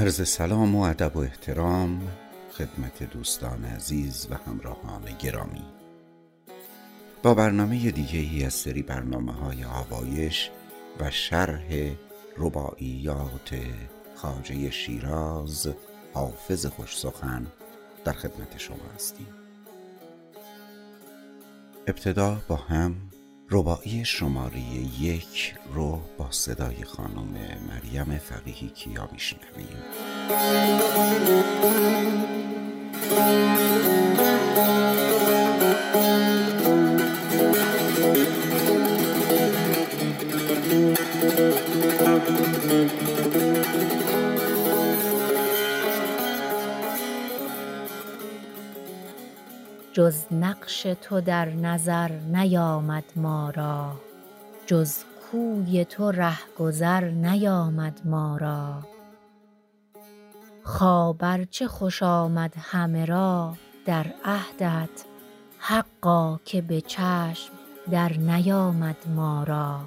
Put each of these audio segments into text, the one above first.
عرض سلام و ادب و احترام خدمت دوستان عزیز و همراهان گرامی. با برنامه دیگه ای از سری برنامه های آوایش و شرح رباعیات خاجه شیراز حافظ خوش سخن در خدمت شما هستیم. ابتدا با هم رباعی شماره یک رو با صدای خانم مریم فقیهی کیا میشنویم. جز نقش تو در نظر نیامد ما را. جز کوی تو رهگذر نیامد ما را. خواب ار چه خوش آمد همه را در عهدت حقا که به چشم در نیامد ما را.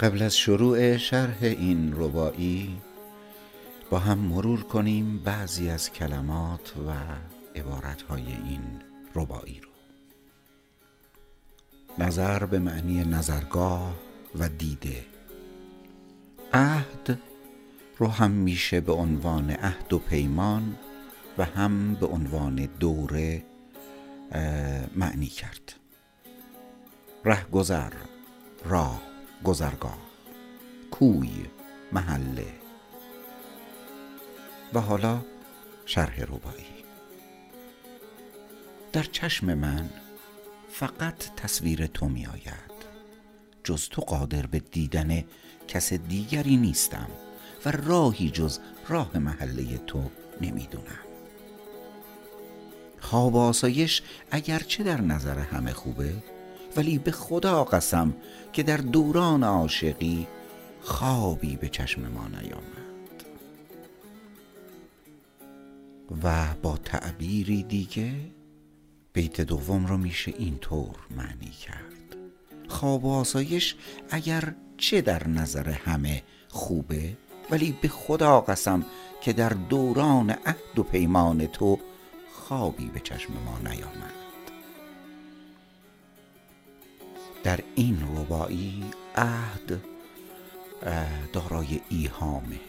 قبل از شروع شرح این رباعی با هم مرور کنیم بعضی از کلمات و عبارتهای این رباعی رو. نظر به معنی نظرگاه و دیده. عهد رو هم میشه به عنوان عهد و پیمان و هم به عنوان دوره معنی کرد. رهگذر راه. گذرگاه کوی محله. و حالا شرح ربایی در چشم من فقط تصویر تو می آید جز تو قادر به دیدن کس دیگری نیستم و راهی جز راه محله تو نمی‌دونم. خواب آسایش اگرچه در نظر همه خوبه ولی به خدا قسم که در دوران عاشقی خوابی به چشم ما نیامد. و با تعبیری دیگه بیت دوم رو میشه اینطور معنی کرد. خواب و آسایش اگر چه در نظر همه خوبه ولی به خدا قسم که در دوران عهد و پیمان تو خوابی به چشم ما نیامد. در این ربایی عهد دارای ایهامه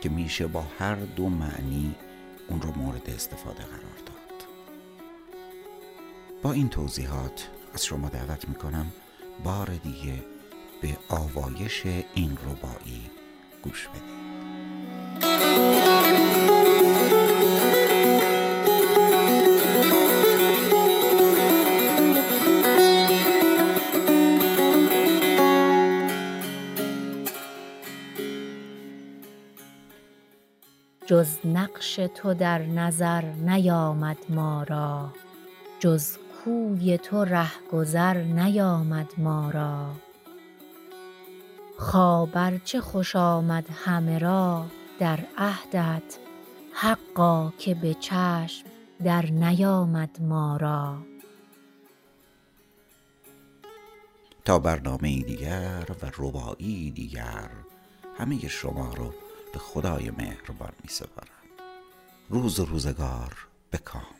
که میشه با هر دو معنی اون رو مورد استفاده قرار داد. با این توضیحات از شما دعوت می‌کنم بار دیگه به آوایش این ربایی گوش بدید. جز نقش تو در نظر نیامد ما را. جز کوی تو رهگذر نیامد ما را. خواب ار چه خوش آمد همه را در عهدت حقا که به چشم در نیامد ما را. تا برنامه دیگر و ربایی دیگر همه شما رو به خدای مهربان می سپارم روز روزگار بکام